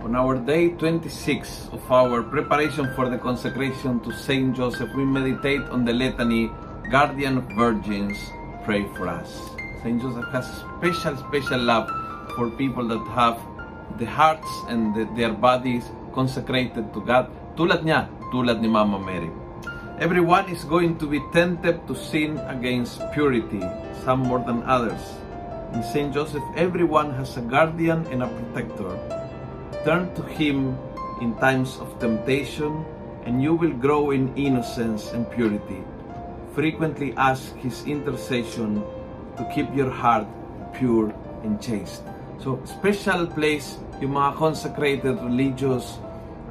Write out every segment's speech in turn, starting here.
On our day 26 of our preparation for the consecration to Saint Joseph, we meditate on the litany, Guardian of Virgins, pray for us. Saint Joseph has special, special love for people that have the hearts and the- their bodies consecrated to God. Tulad niya, tulad ni Mama Mary. Everyone is going to be tempted to sin against purity, some more than others. In Saint Joseph, everyone has a guardian and a protector. Turn to Him in times of temptation, and you will grow in innocence and purity. Frequently ask His intercession to keep your heart pure and chaste. So, special place yung mga consecrated religious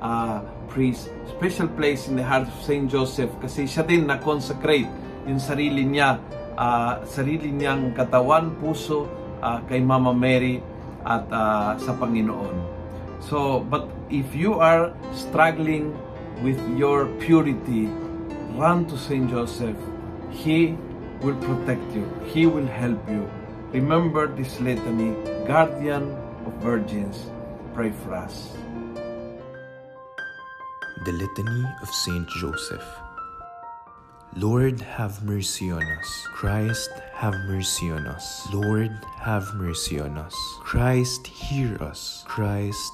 uh, priest, special place in the heart of Saint Joseph kasi siya din na-consecrate yung sarili niya, ah, sarili niyang katawan, puso ah, kay Mama Mary at ah, sa Panginoon. So, but if you are struggling with your purity, run to Saint Joseph. He will protect you. He will help you. Remember this litany, Guardian of Virgins, pray for us. The Litany of Saint Joseph. Lord, have mercy on us. Christ, have mercy on us. Lord, have mercy on us. Christ, hear us. Christ,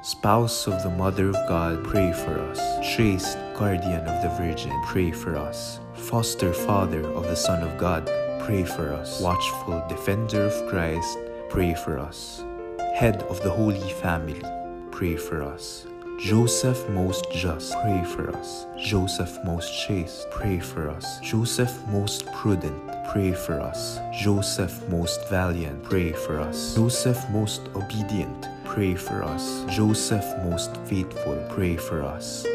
Spouse of the Mother of God, pray for us. Chaste Guardian of the Virgin, pray for us. Foster Father of the Son of God, pray for us. Watchful Defender of Christ, pray for us. Head of the Holy Family, pray for us. Joseph most just, pray for us. Joseph most chaste, pray for us. Joseph most prudent, pray for us. Joseph most valiant, pray for us. Joseph most obedient, pray for us. Joseph most faithful, pray for us.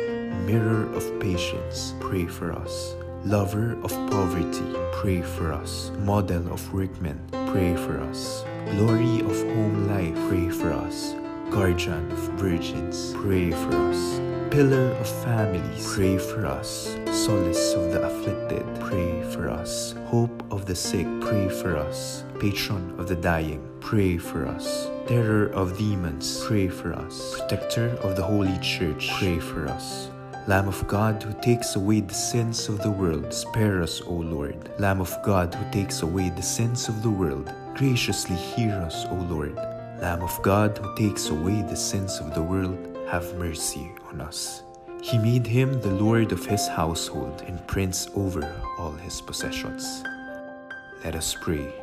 Mirror of patience, pray for us. Lover of poverty, pray for us. Model of workmen, pray for us. Glory of home life, pray for us. Guardian of virgins, pray for us. Pillar of families, pray for us. Solace of the afflicted, pray for us. Hope of the sick, pray for us. Patron of the dying, pray for us. Terror of demons, pray for us. Protector of the Holy Church, pray for us. Lamb of God who takes away the sins of the world, spare us, O Lord. Lamb of God who takes away the sins of the world, graciously hear us, O Lord. Lamb of God who takes away the sins of the world, have mercy on us. He made him the Lord of his household and prince over all his possessions. Let us pray.